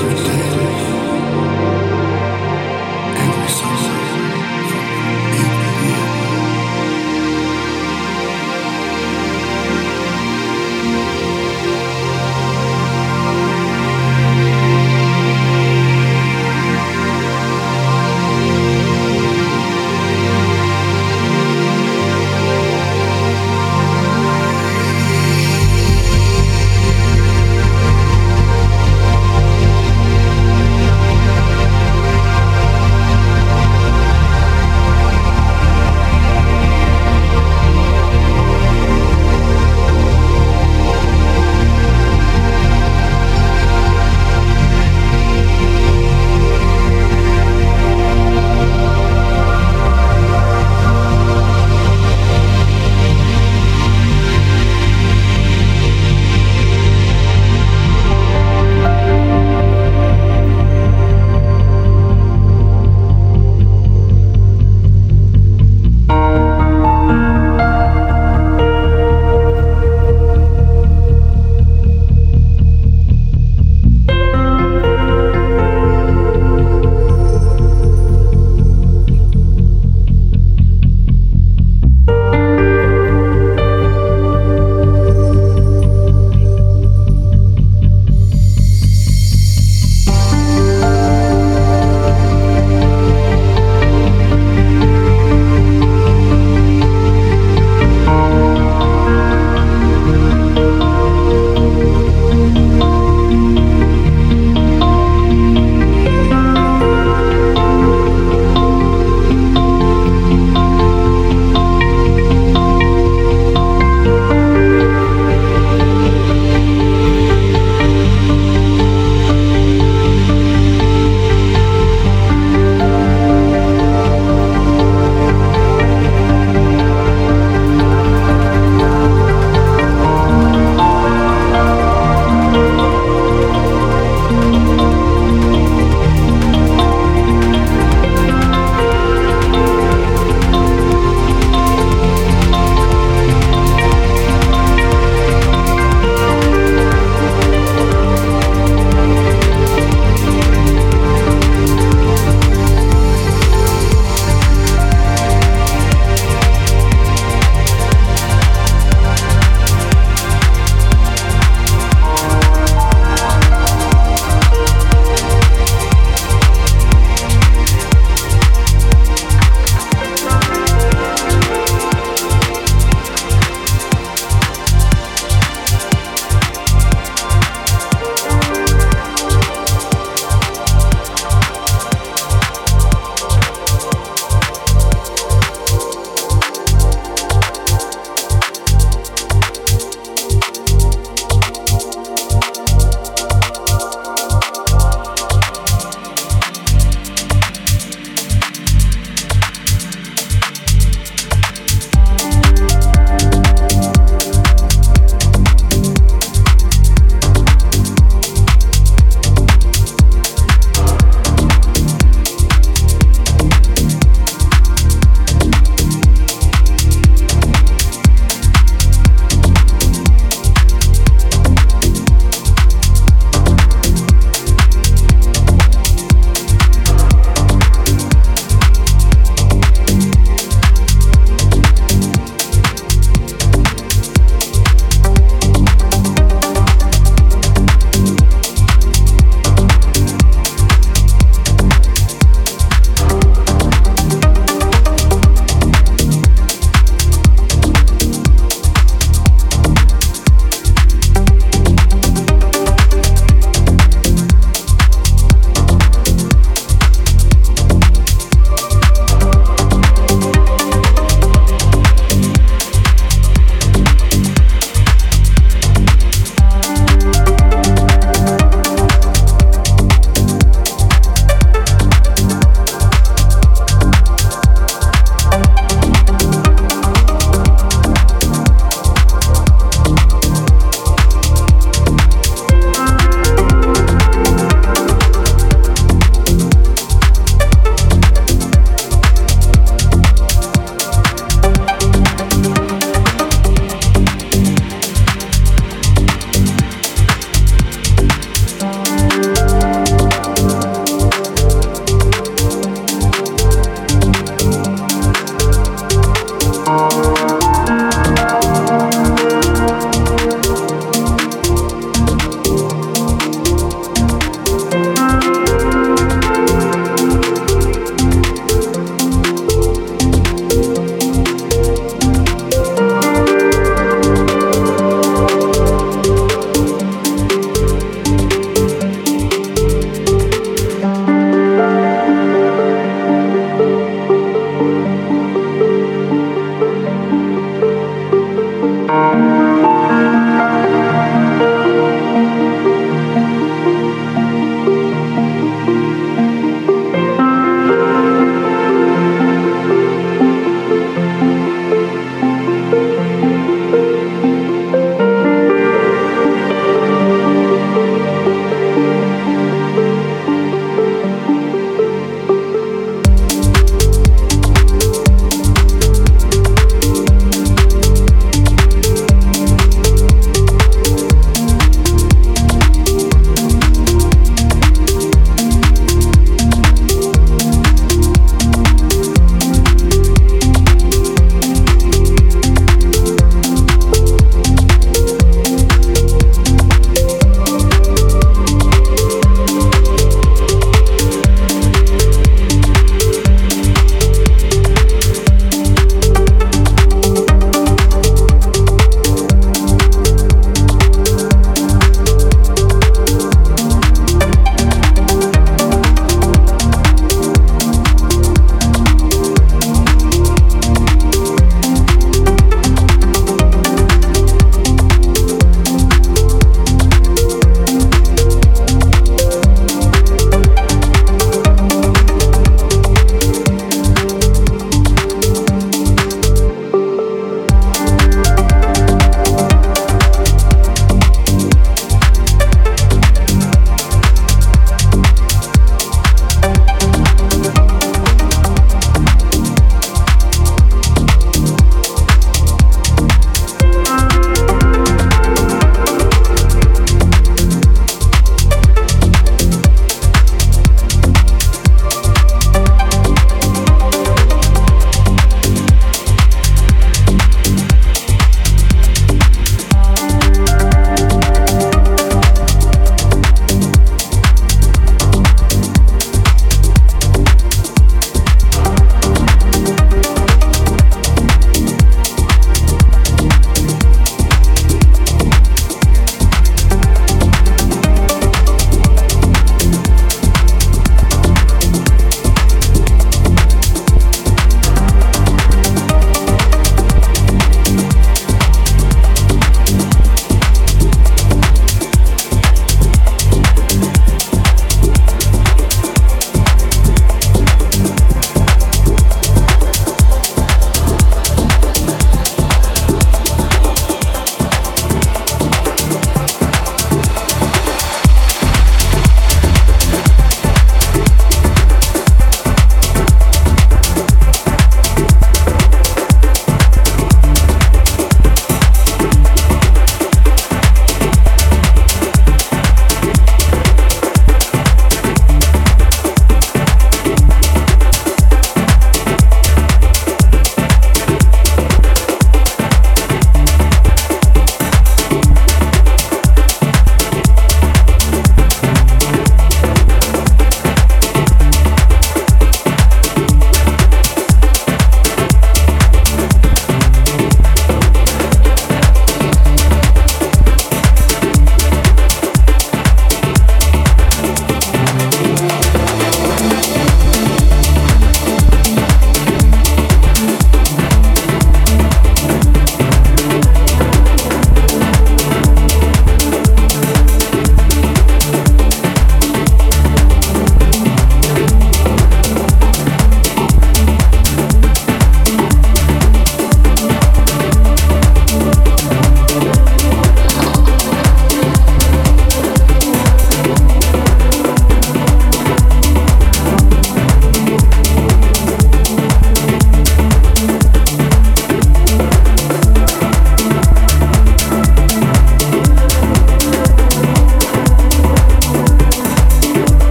Jesus.